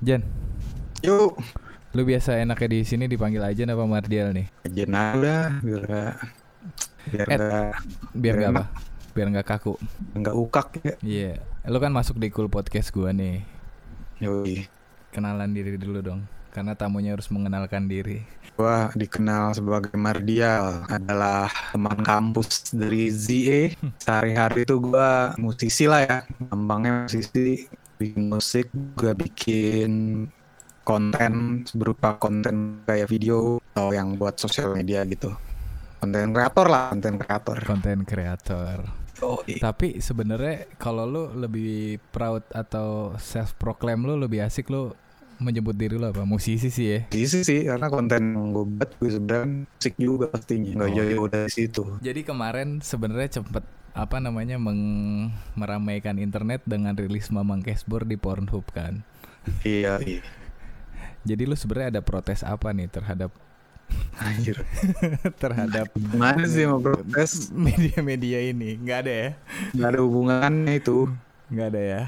Jan, Yuk, lu biasa enaknya di sini dipanggil aja apa Mardial nih? aja udah biar nggak biar Ed. nggak Biar Biar nggak apa? Biar nggak kaku. nggak ukak ya. Iya. Lu kan masuk di cool podcast gua nih. Yoi. Kenalan diri dulu dong. Karena tamunya harus mengenalkan diri. Gua dikenal sebagai Mardial adalah teman kampus dari ZE. Sehari-hari itu gua musisi lah ya. Gampangnya musisi, bikin musik, gua bikin konten berupa konten kayak video atau yang buat sosial media gitu. Konten kreator lah, konten kreator. Konten kreator. Yoi. Tapi sebenarnya kalau lu lebih proud atau self proclaim lu lebih asik lu menyebut diri lu apa? Musisi sih ya. Isi sih karena konten yang gue buat gue sebenarnya musik juga pastinya nggak Oh. jauh dari situ Jadi kemarin sebenarnya cepet apa namanya meng- meramaikan internet dengan rilis Mamang Cashbor di Pornhub kan. iya iya Jadi lu sebenarnya ada protes apa nih terhadap anjir terhadap gimana sih mau protes media-media ini? Nggak ada ya? nggak ada hubungannya itu Nggak ada ya?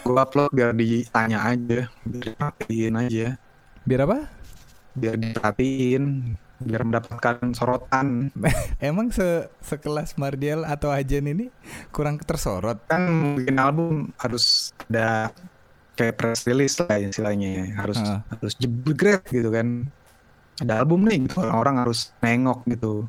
gue upload biar ditanya aja biar diperhatiin aja Biar apa? biar diperhatiin biar mendapatkan sorotan Emang se sekelas Mardial atau Ajen ini kurang tersorot? kan bikin album harus ada kayak press release lah istilahnya harus Ha. harus jebret gitu kan ada album nih gitu. orang-orang harus nengok gitu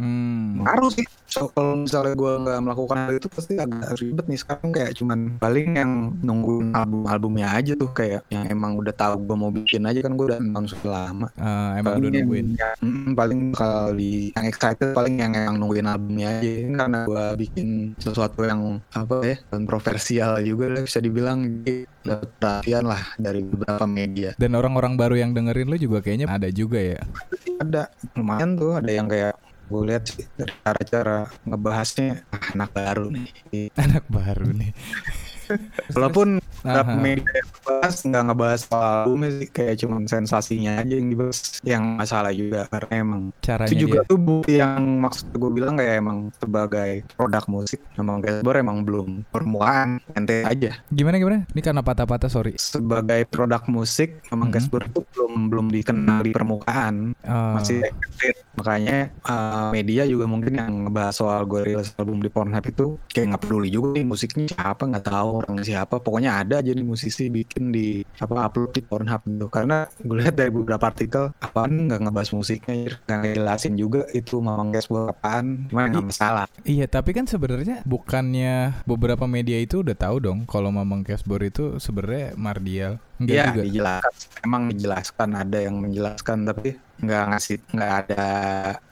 Hmm. ngaruh sih. So, kalau misalnya gue nggak melakukan hal itu pasti agak ribet nih sekarang. Kayak cuman paling yang nungguin album-albumnya aja tuh. Kayak yang emang udah tahu gue mau bikin aja kan gue udah nonton sudah lama. Ah, emang udah Paling yang- nungguin. yang- paling kalau di yang excited paling yang emang nungguin albumnya aja. Karena gue bikin sesuatu yang apa ya kontroversial juga lah bisa dibilang. Dapat perhatian lah dari beberapa media. Dan orang-orang baru yang dengerin lu juga kayaknya ada juga ya. ada. Lumayan tuh. Ada yang kayak gue lihat sih cara-cara ngebahasnya ah, anak baru nih Anak baru nih. Walaupun Aha. media yang ngebahas nggak ngebahas soal albumnya sih kayak cuman sensasinya aja yang dibahas yang masalah juga karena emang Caranya itu juga dia. tuh bukti yang maksud gue bilang kayak emang sebagai produk musik emang Gasbor emang belum permulaan ente aja Gimana gimana? Ini karena patah-patah sorry. sebagai produk musik emang Mhm. Gasbor itu belum belum dikenal di permukaan Ah, masih eksploit. makanya uh, media juga mungkin yang ngebahas soal gue rilis album di Pornhub itu kayak nggak peduli juga nih musiknya siapa nggak tahu orangnya siapa pokoknya ada aja nih musisi bikin di apa upload di Pornhub gitu karena gue lihat dari beberapa artikel apaan nggak ngebahas musiknya nggak ngejelasin juga itu Mamang Gasbor apaan. Cuma nggak masalah. Iya, tapi kan sebenarnya bukannya beberapa media itu udah tahu dong kalau Mamang Cashbor itu sebenarnya Mardial. Enggak Iya juga. dijelaskan emang dijelaskan ada yang menjelaskan tapi nggak ngasih nggak ada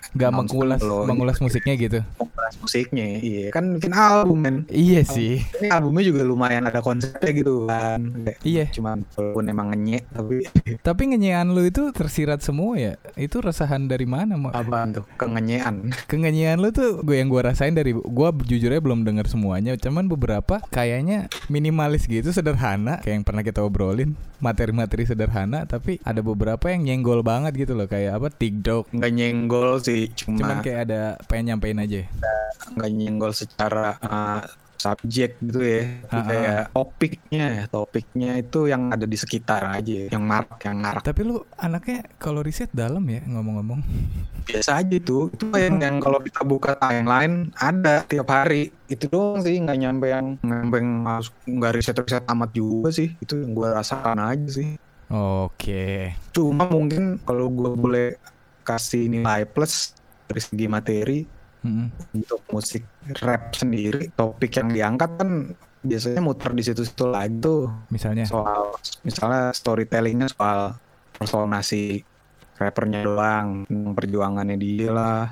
Enggak announcement mengulas ini mengulas musiknya gitu. mengulas musiknya iya kan bikin album men Iya sih. ini albumnya juga lumayan ada konsepnya gitu kan Iya. cuman walaupun emang ngenyek tapi Tapi ngenyean lu itu tersirat semua ya. Itu resahan dari mana, Mak? apaan tuh kengenyean Kenyanyian lu tuh gue yang gue rasain dari gue jujurnya belum denger semuanya cuman beberapa kayaknya minimalis gitu sederhana kayak yang pernah kita obrolin materi-materi sederhana tapi ada beberapa yang nyenggol banget gitu loh kayak apa TikTok. Nggak nyenggol sih cuman cuma kayak ada pengen nyampein aja. nggak nyenggol secara uh, subjek gitu ya. Ha-ha. kayak topiknya ya topiknya itu yang ada di sekitar aja yang marak yang ngarak tapi lu anaknya kalau riset dalam ya ngomong-ngomong. Biasa aja itu. Itu yang, yang kalau kita buka timeline ada tiap hari. Itu doang sih nggak nyampe yang nyampe yang masuk nggak riset riset amat juga sih. Itu yang gue rasakan aja sih. Oke. Cuma mungkin kalau gue boleh kasih nilai plus dari segi materi Mm-mm. untuk musik rap sendiri, topik yang diangkat kan biasanya muter di situ-situ lagi tuh misalnya soal misalnya storytellingnya soal personasi rappernya doang, tentang perjuangannya dia lah,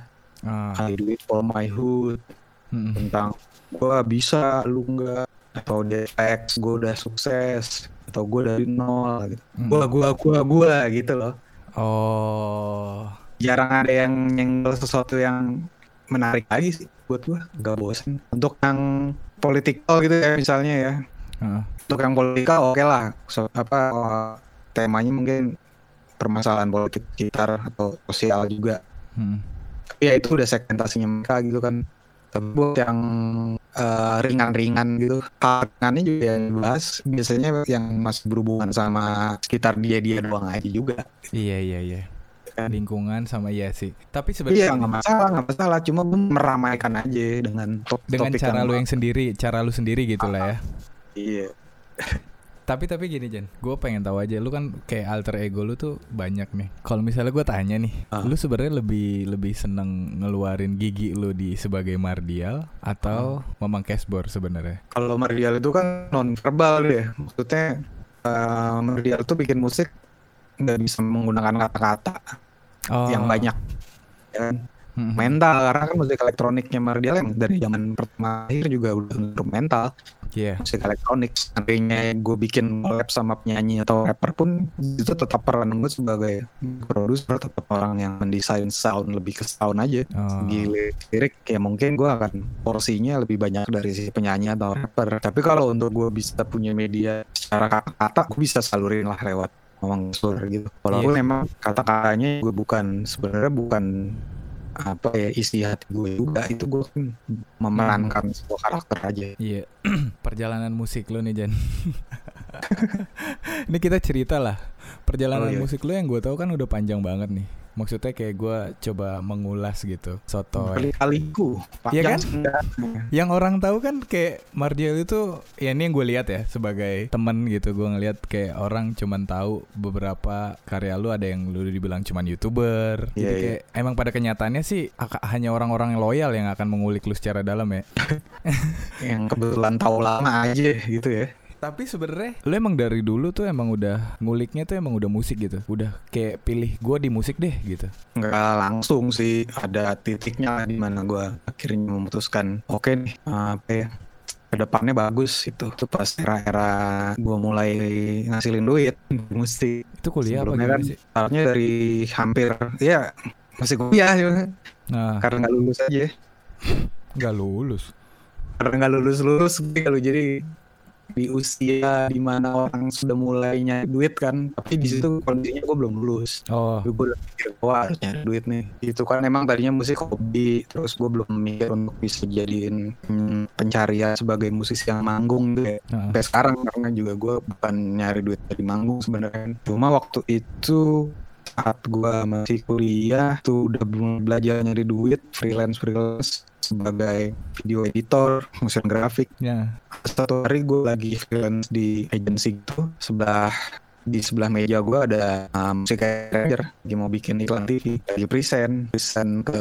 Ah, I do it for my hood, mm-mm. tentang gua bisa, lu enggak, atau dia X, gue udah sukses, atau gue dari nol, gitu. Mm. gua gua gua gua gitu loh. oh jarang ada yang nyenggol sesuatu yang menarik lagi sih buat gua gak bosan untuk yang politikal gitu ya misalnya ya Ah. untuk yang politikal oke lah so, apa oh, temanya mungkin permasalahan politik sekitar atau sosial juga Mm. tapi ya itu udah segmentasinya mereka gitu kan Tapi buat yang eh, ringan-ringan gitu, ringannya juga yang dibahas biasanya yang masih berhubungan sama sekitar dia dia doang aja juga. Iya iya iya. Kan? Lingkungan sama iya sih. Tapi Iya sebenarnya nggak masalah nggak masalah, cuma meramaikan aja dengan top dengan topik cara yang- lu yang sendiri, cara lu sendiri gitu lah ya. Iya. Tapi tapi gini Jan, gue pengen tahu aja, lu kan kayak alter ego lu tuh banyak nih. Kalau misalnya gue tanya nih, Ah. lu sebenarnya lebih lebih seneng ngeluarin gigi lu di sebagai mardial atau memang cashboard sebenarnya? Kalau Mardial itu kan non verbal deh, maksudnya eh, Mardial tuh bikin musik nggak bisa menggunakan kata-kata Oh, yang banyak. Ya kan? Mhm. mental karena kan musik elektroniknya Mardial yang dari zaman pertama lahir juga udah instrumental Iya. musik elektronik nantinya gue bikin collab sama penyanyi atau rapper pun itu tetap peran gue sebagai produser tetap orang yang mendesain sound lebih ke sound aja Oh. segi lirik ya mungkin gue akan porsinya lebih banyak dari si penyanyi atau rapper tapi kalau untuk gue bisa punya media secara kata-kata gue bisa salurin lah lewat ngomong slur gitu walaupun Iya. memang kata-katanya gue bukan sebenarnya bukan apa ya isi hati gue juga itu gue kan memerankan sebuah karakter aja Iya, perjalanan musik lo nih Jan. Ini kita cerita lah. Perjalanan Oh, iya. musik lo yang gue tahu kan udah panjang banget nih. Maksudnya kayak gue coba mengulas gitu. Soto. kali-kaliku Iya kan? Yang orang tahu kan kayak Mardial itu ya ini yang gue lihat ya sebagai temen gitu gue ngelihat kayak orang cuman tahu beberapa karya lu ada yang lu dibilang cuman youtuber jadi Iya, kayak emang pada kenyataannya sih hanya orang-orang yang loyal yang akan mengulik lu secara dalam ya yang kebetulan tahu lama aja gitu ya Tapi sebenarnya lu emang dari dulu tuh emang udah nguliknya tuh emang udah musik gitu. Udah kayak pilih gua di musik deh gitu. nggak langsung sih. Ada titiknya di mana gue akhirnya memutuskan oke nih apa ya ke depannya bagus itu itu pas era-era gue mulai ngasilin duit musik. Itu kuliah apa Sebelumnya gimana kan startnya dari hampir ya masih kuliah ya Nah, karena nggak lulus aja. Nggak lulus. karena nggak lulus lulus kalau jadi di usia di mana orang sudah mulai nyari duit kan tapi di situ kondisinya gue belum lulus Oh, gue udah mikir, wah harus nyari duit nih. Itu kan emang tadinya musik hobi, terus gue belum mikir untuk bisa jadiin hmm, pencarian sebagai musisi yang manggung ya. nah. Sampai sekarang karena juga gue bukan nyari duit dari manggung sebenarnya. Cuma waktu itu saat gue masih kuliah tuh udah belum belajar nyari duit freelance freelance sebagai video editor, motion grafik Ya. satu hari gue lagi freelance di agency gitu sebelah di sebelah meja gue ada uh, musik ranger lagi mau bikin iklan TV lagi present present ke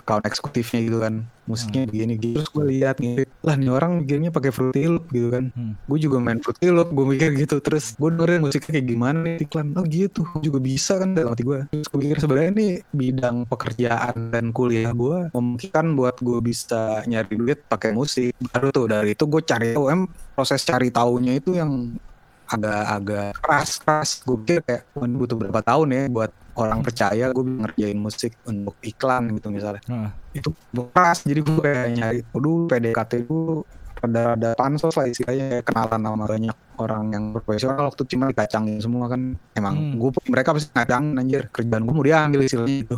account eksekutifnya gitu kan. Musiknya begini gitu terus gue lihat gitu lah nih orang bikinnya pakai Fruity Loop gitu kan. Hmm. gue juga main Fruity Loop gue mikir gitu. Terus gue dengerin musiknya kayak gimana nih iklan. Oh gitu. Gue juga bisa kan dalam hati gue terus gue pikir sebenarnya ini bidang pekerjaan dan kuliah gue memungkinkan buat gue bisa nyari duit pakai musik. Baru tuh dari itu gue cari tahu em proses cari taunya itu yang agak-agak keras keras gue pikir kayak "Wah, ini butuh berapa tahun ya buat orang percaya gue ngerjain musik untuk iklan gitu misalnya. Nah, itu keras jadi gue kayak nyari dulu PDKT dulu rada-rada pansos lah istilahnya kenalan sama banyak orang yang profesional. Waktu cuma dikacangin semua kan. Emang Hmm. gue mereka pasti ngacangin anjir kerjaan gue mau diambil istilahnya itu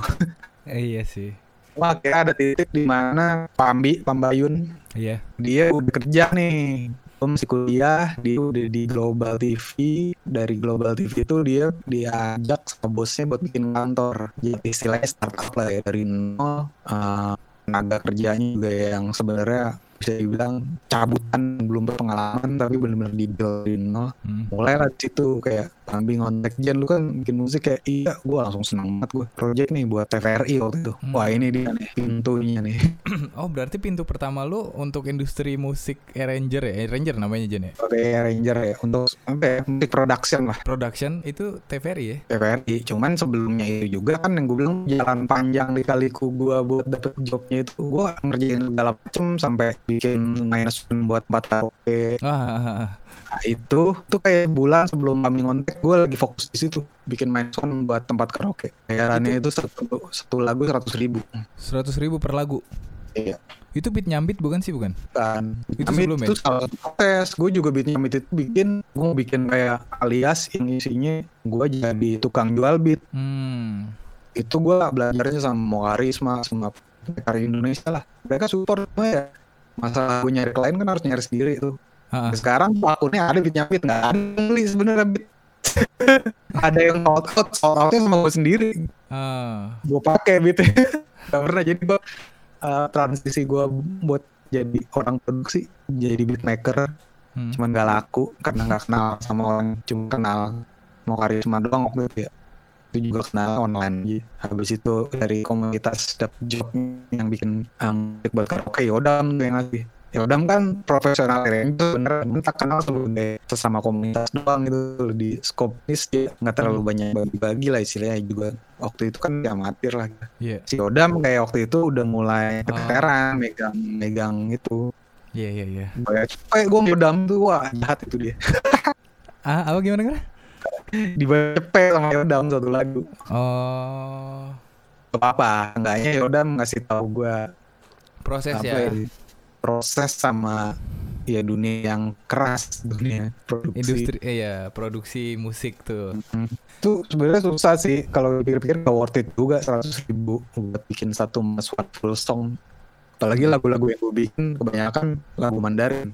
eh, iya sih. wah kayak ada titik di mana Pambi Pambayun Iya. dia udah kerja nih gue masih kuliah dia udah di Global TV dari Global TV itu dia diajak sama bosnya buat bikin kantor. Jadi istilahnya startup lah ya dari nol tenaga kerjanya juga yang sebenarnya bisa dibilang cabutan belum berpengalaman tapi benar-benar dibuild dari nol. Hmm. mulai lah di situ kayak Pambi ngontek Jen lu kan bikin musik kayak iya gue langsung senang banget gue project nih buat TVRI waktu itu Hmm. wah ini dia nih pintunya nih Oh, berarti pintu pertama lu untuk industri musik arranger ya? Arranger namanya Jan ya? sebagai arranger ya untuk apa ya musik production lah Production itu TVRI ya? TVRI cuman sebelumnya itu juga kan yang gue bilang jalan panjang di kaliku gue buat dapet jobnya itu gue ngerjain segala macem sampai bikin minus buat 4 karaoke Ah, ah, ah. Nah, itu tuh kayak bulan sebelum kami ngontek gue lagi fokus di situ bikin minus buat tempat karaoke. Bayarannya itu satu satu lagu seratus ribu. Seratus ribu per lagu. iya. Itu beat nyambit bukan sih bukan? kan Itu Tapi sebelum ya? itu salah satu tes. Gue juga beat nyamit itu bikin gue mau bikin kayak alias yang isinya gue jadi tukang jual beat. Hmm. itu gue belajarnya sama Mokarisma sama karya Indonesia lah. Mereka support semua ya. Masalah gue nyari klien kan harus nyari sendiri tuh Ah. sekarang akunnya ada beat nyapit nggak ada yang beli sebenarnya beat ada yang out out outnya sama gue sendiri Ah. gue pakai beatnya gak pernah jadi gue uh, transisi gue buat jadi orang produksi jadi beat maker Hmm. cuman gak laku karena nggak kenal sama orang cuma kenal mau karisma doang waktu itu ya itu juga kenal online aja. habis itu dari komunitas dapet job yang bikin um, buat karaoke Yodam tuh yang ngasih Yodam kan profesional yang itu bener tak kenal sebagai sesama komunitas doang gitu di scope dia nggak terlalu banyak bagi-bagi lah istilahnya juga. Waktu itu kan amatir lah. Iya. si Yodam kayak waktu itu udah mulai keteteran megang megang itu. Iya iya iya. kayak cepet gue Yodam tuh. Wah jahat itu dia. Ah, apa gimana gimana? dibaca cepet sama Yodam satu lagu. Oh, Gak apa-apa enggaknya Yodam ngasih tahu gue proses apa ya. ya, proses sama ya dunia yang keras dunia produksi Industri eh ya, produksi musik tuh. Hmm. itu sebenarnya susah sih kalau dipikir-pikir gak worth it juga seratus ribu buat bikin satu mas one full song apalagi lagu-lagu yang gue bikin kebanyakan lagu Mandarin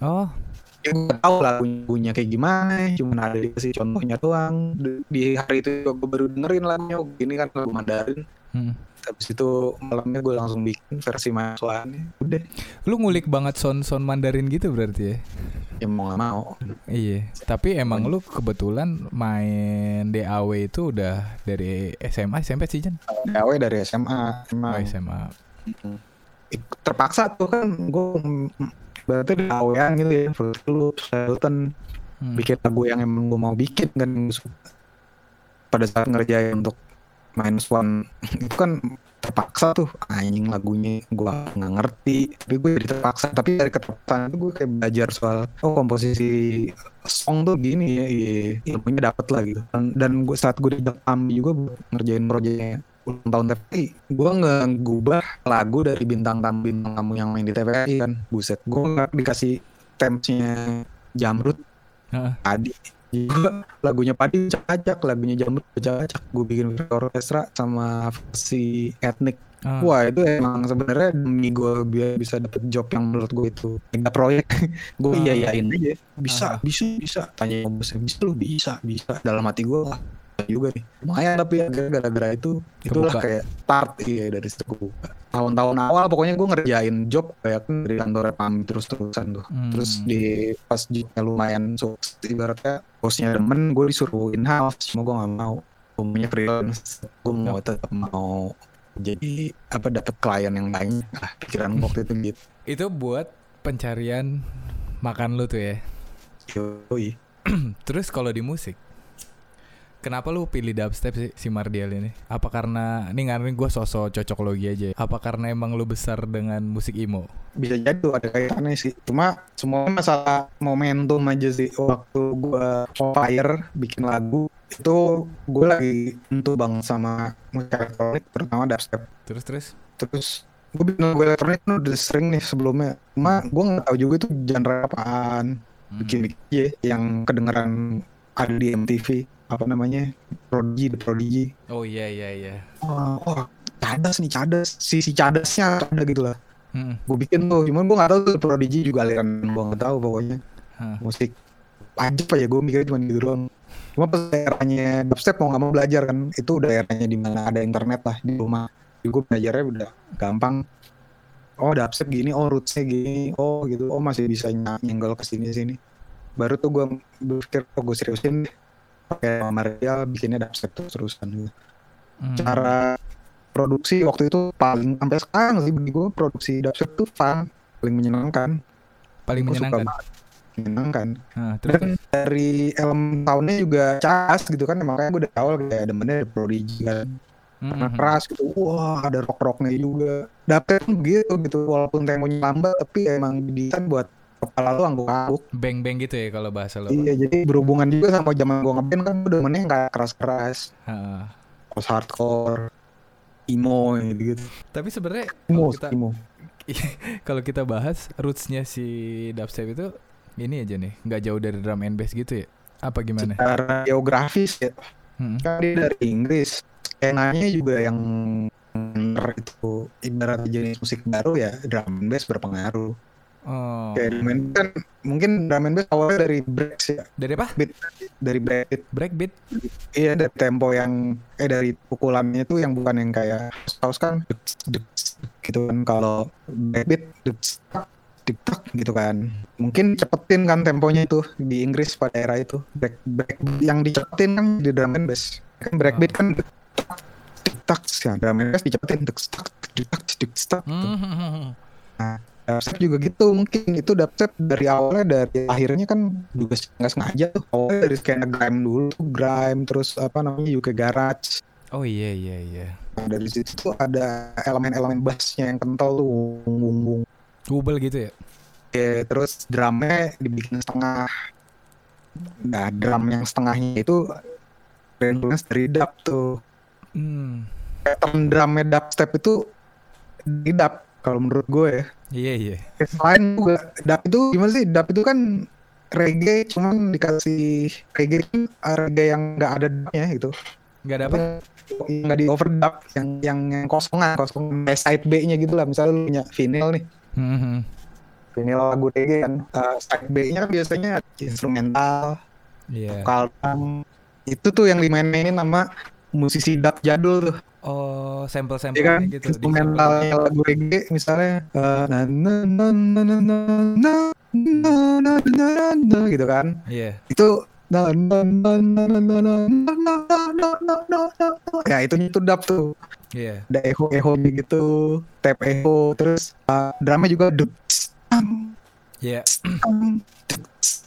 Oh, ya gue tahu lagunya kayak gimana cuma ada dikasih contohnya doang di, hari itu gue baru dengerin lagunya gini kan lagu Mandarin hmm. Habis itu malamnya gue langsung bikin versi mahasiswaannya udah lu ngulik banget sound-sound Mandarin gitu berarti ya? ya mau gak mau Iya, tapi emang lu kebetulan main DAW itu udah dari SMA, SMP sih Jan? gawe dari SMA Oh, emang SMA. Ik- terpaksa tuh kan gue berarti awean gitu ya Fruit Loops, Ableton Hmm. bikin lagu yang emang gue mau bikin kan pada saat ngerjain untuk minus one. Itu kan terpaksa tuh. Anjing lagunya gue nggak ngerti. Tapi gue jadi terpaksa. Tapi dari keterpaksaan itu gue kayak belajar soal oh komposisi song tuh gini ya iya, ilmunya dapet lah gitu. Dan, dan gue saat gue di Ambi juga ngerjain proyeknya ulang tahun TVRI gue nggak ngubah lagu dari bintang tamu bintang tamu yang main di TVRI kan. Buset gue nggak dikasih tempsnya Jamrut Heeh. Juga lagunya Padi cacak lagunya Jamrut cacak gue bikin orkestra sama versi etnik. Ah. wah itu emang sebenarnya demi gue biar bisa dapet job yang menurut gue itu. Mega proyek. Gue Ah. iya iyain aja. Bisa Ah. bisa bisa. Tanya bosnya bisa lu bisa bisa. Dalam hati gue lah juga nih. Lumayan tapi gara-gara itu itulah Kebuka. kayak start iya dari situ tahun-tahun awal pokoknya gue ngerjain job kayak dari kantor pam terus-terusan tuh. Hmm. terus di pas jobnya lumayan sukses ibaratnya bosnya demen gue disuruh in house cuma gue gak mau. Gue punya freelance. Gue mau tetap mau jadi apa dapat klien yang banyak lah pikiran waktu itu gitu. Itu buat pencarian makan lu tuh ya. Yoi. Terus kalau di musik, kenapa lu pilih dubstep sih si Mardial ini? Apa karena ini ngaruhin gue sosok cocok logi aja? Apa karena emang lu besar dengan musik emo? bisa jadi tuh ada kaitannya sih cuma semua masalah momentum aja sih waktu gue fire bikin lagu itu gue lagi tentu banget sama musik elektronik terutama dubstep Terus terus? terus gue bikin lagu elektronik udah sering nih sebelumnya cuma gue nggak tahu juga itu genre apaan Hmm. bikin bikin yang kedengeran ada di MTV apa namanya Prodigy The Prodigy. Oh iya iya iya. wah wah cadas nih cadas sisi cadasnya ada gitu lah. Hmm. gue bikin tuh cuman gue nggak tahu tuh Prodigy juga aliran gue nggak tahu pokoknya. Hah. musik aja ya gue mikirnya cuma gitu doang. Cuma pas eranya dubstep mau nggak mau belajar kan itu udah eranya di mana ada internet lah di rumah. Jadi gue belajarnya udah gampang. Oh dubstep gini oh rootsnya gini oh gitu. Oh masih bisa ny- nyenggol ke sini sini baru tuh gue berpikir oh gue seriusin pakai Maria bikinnya dubstep terus terusan gitu. Hmm. cara produksi waktu itu paling sampai sekarang sih bagi gue produksi dubstep tuh fun paling menyenangkan. Paling Gua menyenangkan. menyenangkan. Nah, terus dan dari elemen soundnya juga cas gitu kan makanya gue dari awal kayak demennya ada Prodigy kan. Karena hmm, keras gitu. Wah ada rock rocknya juga. Dapet begitu gitu walaupun temponya lambat tapi emang didesain buat kepala lu angguk-angguk beng-beng gitu ya kalau bahasa lo. iya jadi berhubungan juga sama zaman gue ngeband kan demennya yang kayak keras-keras Heeh. post hardcore emo gitu gitu Tapi sebenarnya emo kalau kita emo kalau kita bahas rootsnya si dubstep itu ini aja nih, nggak jauh dari drum and bass gitu ya? Apa gimana? secara geografis ya Hmm. kan dia dari Inggris skenanya juga yang itu ibarat jenis musik baru ya drum and bass berpengaruh. Oh. Kayak drum and bass kan mungkin drum and bass awalnya dari breaks ya, Dari apa? beat dari breakbeat. Breakbeat. Iya dari tempo yang eh dari pukulannya itu yang bukan yang kayak house kan gitu kan kalau tak, dik, tak, gitu kan. Mungkin cepetin kan temponya itu di Inggris pada era itu. Break break yang dicepetin kan di drum and bass. Kan breakbeat kan dik, tak, ya, drum and bass dicepetin tak, dik, tak, Hmm. Dubstep juga gitu mungkin itu dubstep dari awalnya dari akhirnya kan juga nggak sengaja tuh awalnya dari skena grime dulu grime terus apa namanya UK garage Oh iya iya iya. nah, dari situ tuh ada elemen-elemen bassnya yang kental tuh wung wung Google gitu ya. Oke, terus drumnya dibikin setengah nah drum yang setengahnya itu influence dari dub tuh Hmm. pattern drumnya dubstep itu di dub kalau menurut gue ya Iya iya. Selain juga dub itu gimana sih? Dub itu kan reggae cuman dikasih reggae itu reggae yang nggak ada dubnya gitu. Nggak ada apa? Nggak di overdub, yang yang yang kosongan, kosong side B-nya gitu lah. Misalnya lu punya vinyl nih, Hmm. vinyl lagu reggae kan, uh, side B-nya kan biasanya instrumental, Iya. vokal. Itu tuh yang dimainin sama musisi dub jadul tuh. Oh, sampel-sampel Iya kan gitu. instrumentalnya lagu reggae misalnya eh, na na na na na na na na na na na gitu kan Iya. itu na na na na na na na na na na na na na ya itu itu dub tuh Iya. ada echo echo gitu tap echo terus eh, drumnya juga tang Iya.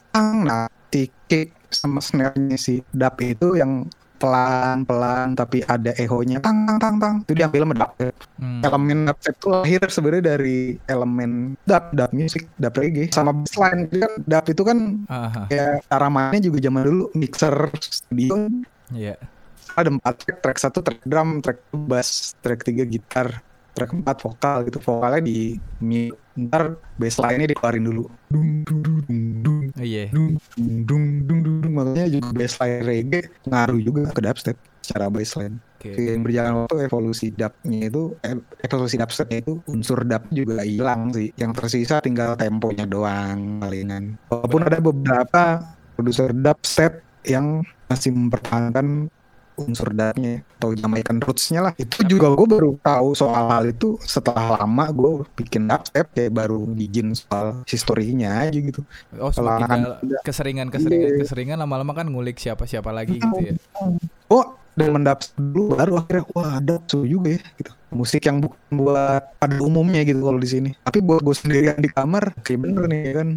tang nah si kick sama snare-nya si dub itu yang pelan pelan tapi ada echo-nya tang tang tang tang itu diambil sama dub Hmm. elemen dubstep itu lahir sebenarnya dari elemen dub dub music dub reggae sama bassline kan dub itu kan Aha. kayak cara mainnya juga zaman dulu mixer studio Iya. ada empat track track satu track drum track bass track tiga gitar track empat vokal gitu. Vokalnya di mute. Ntar bassline-nya dikeluarin dulu. Dung dung dung dung Iya. dung dung dung dung dung. Dung makanya juga bassline reggae ngaruh juga ke dubstep secara bassline Oke. Seiring berjalan waktu evolusi dubnya itu eh, evolusi dubstepnya itu unsur dub juga hilang sih. Yang tersisa tinggal temponya doang palingan. Walaupun ada beberapa produser dubstep yang masih mempertahankan unsur dubnya atau Jamaican rootsnya lah itu juga gue baru tahu soal hal itu setelah lama gue bikin dubstep kayak baru bijin soal historinya aja gitu Oh, semakin keseringan keseringan Iya. keseringan lama-lama kan ngulik siapa-siapa lagi gitu ya. oh dan mendubstep dulu baru akhirnya wah ada seru juga ya gitu musik yang bukan buat pada umumnya gitu kalau di sini tapi buat gue sendirian di kamar kayak bener nih kan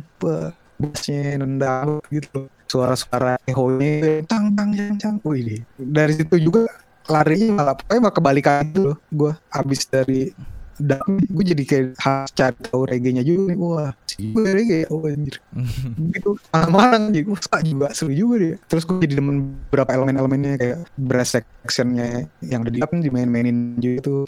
bassnya nendang gitu. Suara-suara echo-nya tang tang tang tang. Wih dari situ juga larinya malah pokoknya malah kebalikan gitu loh. Gue abis dari dub gue jadi kayak harus cari tahu reggae-nya juga nih. Wah sih gue reggae. Oh anjir. Gitu. Malam-malam jadi wah suka juga seru juga dia. Terus gue jadi demen beberapa elemen-elemennya kayak brass sectionnya yang ada di dub dimain-mainin juga tuh.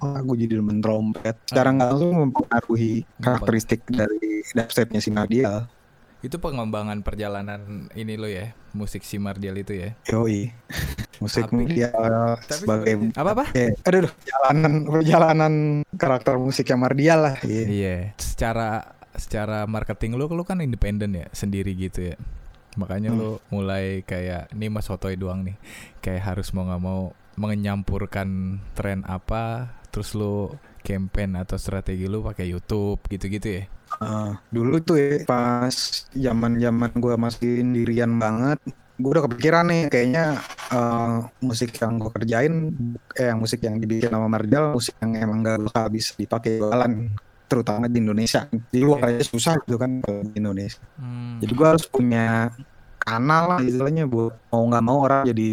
Wah gue jadi demen trompet. Secara nggak langsung mempengaruhi karakteristik dari dubstepnya si Mardial Itu pengembangan perjalanan ini lo ya, musik si Mardial itu ya. yoi musik Tapi- Mardial tapi sebagai Apa apa? ya, aduh perjalanan perjalanan karakter musiknya Mardial lah iya Iya. Secara secara marketing lu lu kan independen ya, sendiri gitu ya. Makanya Hmm. lu mulai kayak ini mas sotoy doang nih. Kayak harus mau nggak mau menyampurkan tren apa, terus lu campaign atau strategi lu pakai YouTube gitu-gitu ya. Ah, dulu tuh ya pas zaman zaman gue masih sendirian banget gue udah kepikiran nih kayaknya eh, musik yang gue kerjain eh yang musik yang dibikin sama Mardial musik yang emang gak bakal bisa dipakai jualan terutama di Indonesia di luar aja susah gitu kan di Indonesia Hmm. jadi gue harus punya kanal lah istilahnya buat mau nggak mau orang jadi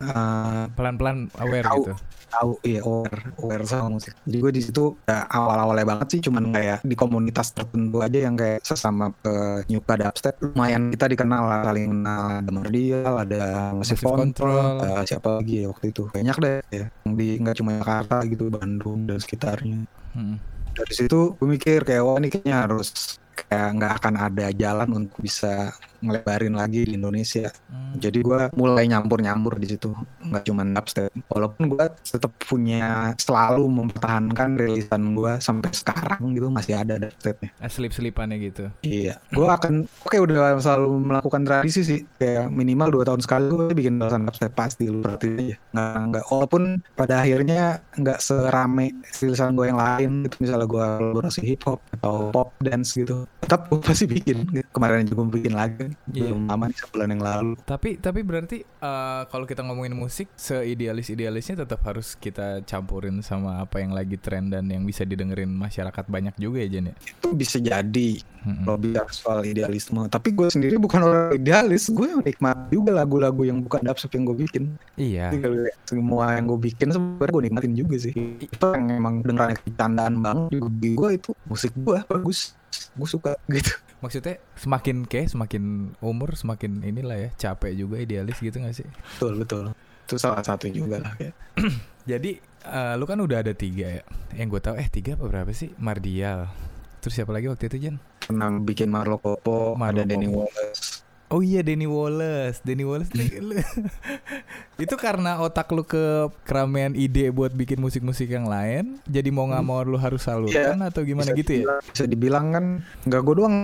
eh, pelan-pelan aware Tahu. gitu. tahu iya aware aware sama musik jadi gue di situ ya, awal-awalnya banget sih cuman kayak di komunitas tertentu aja yang kayak sesama penyuka dubstep lumayan kita dikenal lah saling kenal ada Mardial ada Massive Massive Control, Control. ada siapa lagi ya waktu itu banyak deh ya yang di nggak cuma Jakarta gitu Bandung dan sekitarnya Hmm. dari situ gue mikir kayak wah ini kayaknya harus kayak nggak akan ada jalan untuk bisa ngelebarin lagi di Indonesia. Hmm. Jadi gua mulai nyampur-nyampur di situ, nggak cuma dubstep. Walaupun gua tetap punya selalu mempertahankan rilisan gua sampai sekarang gitu masih ada dubstepnya. Selip-selipannya gitu. Iya, gua akan oke udah selalu melakukan tradisi sih, kayak minimal dua tahun sekali gua bikin rilisan dubstep pasti lu perhatiin aja. Nggak nggak walaupun pada akhirnya nggak serame rilisan gua yang lain gitu, misalnya gua kolaborasi hip hop atau pop dance gitu, tetap gua pasti bikin. Kemarin juga bikin lagi, Iya. belum lama nih sebulan yang lalu. Tapi tapi berarti eh, kalau kita ngomongin musik seidealis-idealisnya tetap harus kita campurin sama apa yang lagi tren dan yang bisa didengerin masyarakat banyak juga ya Jen ya. Itu bisa jadi kalau bicara soal idealisme. Tapi gue sendiri bukan orang idealis, gue menikmati juga lagu-lagu yang bukan dubstep yang gue bikin. Iya. Jadi semua yang gue bikin sebenarnya gue nikmatin juga sih. Itu yang emang beneran kecandaan banget juga gue itu musik gue bagus. Gue suka gitu. Maksudnya semakin kayak semakin umur semakin inilah ya capek juga idealis gitu gak sih? Betul betul. Itu salah satu juga lah. Kayak. Jadi eh, lu kan udah ada tiga ya. Yang gue tahu eh tiga apa berapa sih? Mardial. Terus siapa lagi waktu itu Jen? Pernah bikin Marlo Kopo, Marlo ada Danny. Wallace. Oh iya Denny Wallace, Denny Wallace itu karena otak lu ke keramaian ide buat bikin musik-musik yang lain, jadi mau nggak mau lu harus salurkan atau gimana bisa gitu ya? dibilang, Bisa dibilang kan nggak gue doang,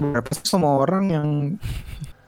semua orang yang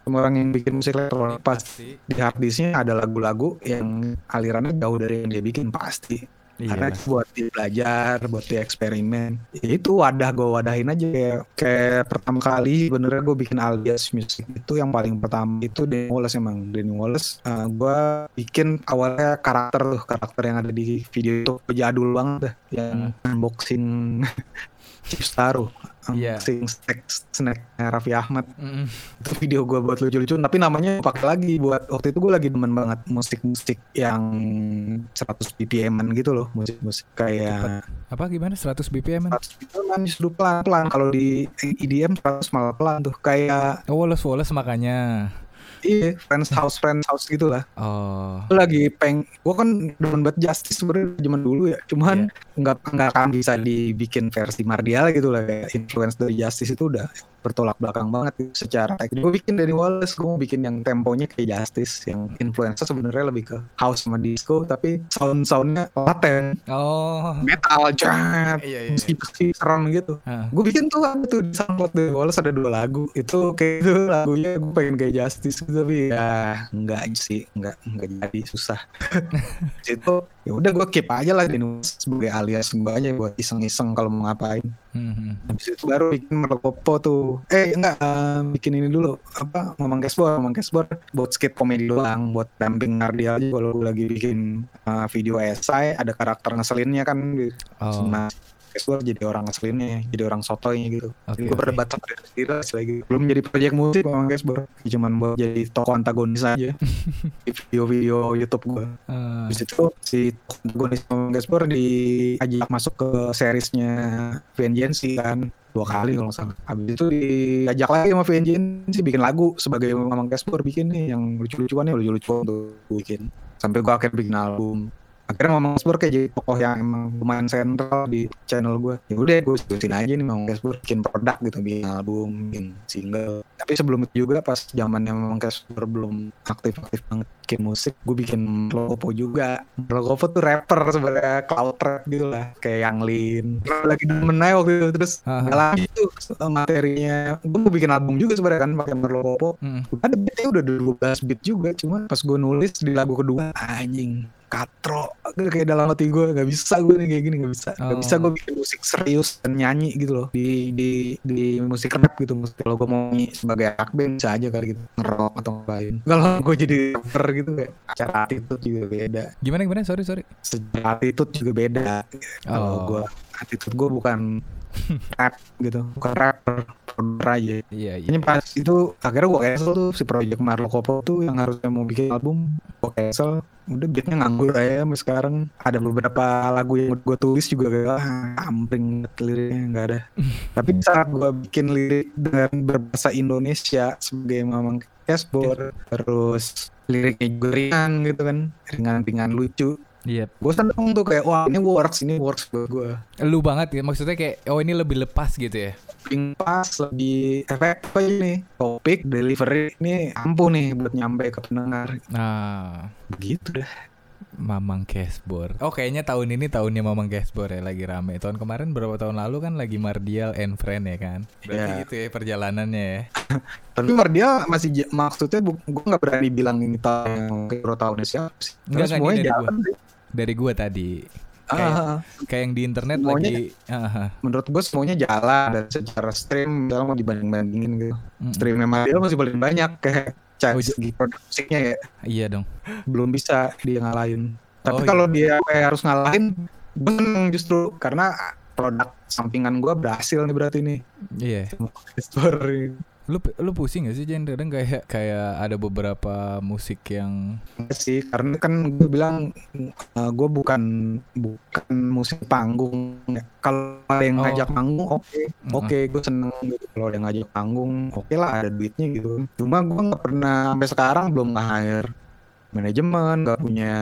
semua orang yang bikin musik elektronik? Pasti. Di harddisknya ada lagu-lagu yang alirannya jauh dari yang dia bikin pasti. Karena Iya. itu buat belajar, buat dia eksperimen. Ya itu wadah gue wadahin aja kayak, kayak pertama kali benernya gue bikin alias musik itu yang paling pertama itu Danny Wallace emang Danny Wallace. eh, gue bikin awalnya karakter tuh karakter yang ada di video itu jadul banget dah yang unboxing Chips Taro, Iya. unboxing snack snack Raffi Ahmad Mm-mm. itu video gue buat lucu-lucu tapi namanya pakai lagi buat waktu itu gue lagi demen banget musik-musik yang 100 BPM-an gitu loh musik-musik kayak Apa gimana 100 BPM? -an? 100 BPM justru pelan-pelan kalau di EDM 100 malah pelan tuh kayak Oh Wallace Wallace makanya. Iya Friends House Friends House gitu lah Oh. gue lagi peng gue kan demen banget Justice sebenarnya zaman dulu ya. Cuman nggak nggak akan bisa dibikin versi Mardial gitu lah kayak influence dari Justice itu udah bertolak belakang banget gitu secara teknik gue bikin dari Wallace gue mau bikin yang temponya kayak Justice yang influence sebenarnya lebih ke house sama disco tapi sound soundnya laten Oh. metal jazz Iya, iya, iya. meski serem gitu Ah. gue bikin tuh ada tuh di SoundCloud dari Wallace ada dua lagu itu kayak itu lagunya gue pengen kayak Justice gitu, tapi ya enggak sih enggak enggak jadi susah itu ya udah gue keep aja lah Wallace sebagai alias aja buat iseng-iseng kalau mau ngapain. Mhm. habis itu baru bikin Merlopopo tuh. Eh enggak eh, bikin ini dulu. Apa ngomong cashboard ngomong cashboard. Buat skit komedi doang buat damping Nardi aja kalau lagi bikin eh, video esai ada karakter ngeselinnya kan. Di Oh. Sama cashboard jadi orang ngeselinnya jadi orang sotoynya gitu jadi gue oke. berdebat sama diri sendiri lagi belum jadi proyek musik ngomong cashboard cuman buat jadi tokoh antagonis aja di video-video YouTube gue. Habis itu si antagonis Gaspar diajak masuk ke seriesnya Vengeance kan dua kali kalau nggak salah. Habis itu diajak lagi sama Vengeance bikin lagu sebagai Mamang Gaspar bikin nih yang lucu-lucuan ya lucu-lucu untuk bikin. Sampai gua akhirnya bikin album. Akhirnya Mamang Gaspar kayak jadi tokoh yang emang lumayan sentral di channel gue. Ya udah gue sebutin aja nih Mamang Gaspar bikin produk gitu, bikin album, bikin single. Tapi sebelum itu juga pas zamannya Mamang Gaspar belum aktif-aktif banget bikin musik, gue bikin Logopo juga. Logopo tuh rapper sebenarnya cloud rap gitu lah, kayak Yang Lin. Lagi demen aja waktu itu terus lagi tuh materinya. Gue bikin album juga sebenarnya kan pakai Logopo. Mm. Ada beatnya udah 12 beat juga, cuma pas gue nulis di lagu kedua anjing katro kayak dalam hati gue nggak bisa gue nih kayak gini nggak bisa nggak Oh. bisa gue bikin musik serius dan nyanyi gitu loh di di di musik rap gitu musik kalau gue mau nyanyi sebagai anak band bisa aja kali gitu ngerok atau ngapain kalau gue jadi rapper gitu kayak cara attitude juga beda Gimana gimana? Sorry sorry. secara attitude juga beda kalau Oh. gue attitude gue bukan rap gitu bukan rapper produser aja Iya iya. ini pas itu akhirnya gue cancel tuh si project Marlo Kopo tuh yang harusnya mau bikin album gue cancel udah beatnya nganggur aja sampai sekarang. Ada beberapa lagu yang gue tulis juga kayak ah, banget liriknya nggak ada. Tapi saat gue bikin lirik dengan berbahasa Indonesia sebagai mamang cashboard terus liriknya juga ringan gitu kan ringan-ringan lucu Iya. Gue seneng tuh kayak wah ini works, ini works buat gue. Lu banget ya maksudnya kayak oh ini lebih lepas gitu ya. Ping pas lebih efektif aja nih. Topik, delivery ini ampuh nih buat nyampe ke pendengar. Nah, Begitu dah. Mamang Cashbor. Oh kayaknya tahun ini tahunnya Mamang Cashbor ya lagi rame. Tahun kemarin berapa tahun lalu kan lagi Mardial and Friend ya kan. Berarti Iya. gitu ya perjalanannya ya. Tapi Mardia masih maksudnya gue nggak berani bilang ini tahun Euro tahunnya siapa sih. Enggak, semuanya jalan deh. Dari gua tadi. Kayak, Ah, kayak yang di internet Semuanya- lagi ah, menurut gue semuanya jalan dan secara stream misalnya mau dibanding bandingin gitu. Mm-mm. Streamnya Mardia masih paling banyak kayak Oh, cak j- segi produk musiknya ya Iya dong. belum bisa dia ngalahin. Tapi Oh, kalau dia kayak harus ngalahin, gue seneng justru karena produk sampingan gue berhasil nih berarti nih. Iya. Story. Lu lu pusing gak sih Jen? Kadang kayak kayak ada beberapa musik yang Enggak sih karena kan gue bilang gue bukan bukan musik panggung ya. kalau ada yang Oh. ngajak panggung oke Mm-mm. oke gue seneng gitu kalau ada yang ngajak panggung oke lah ada duitnya gitu cuma gue nggak pernah sampai sekarang belum nge-hire manajemen nggak punya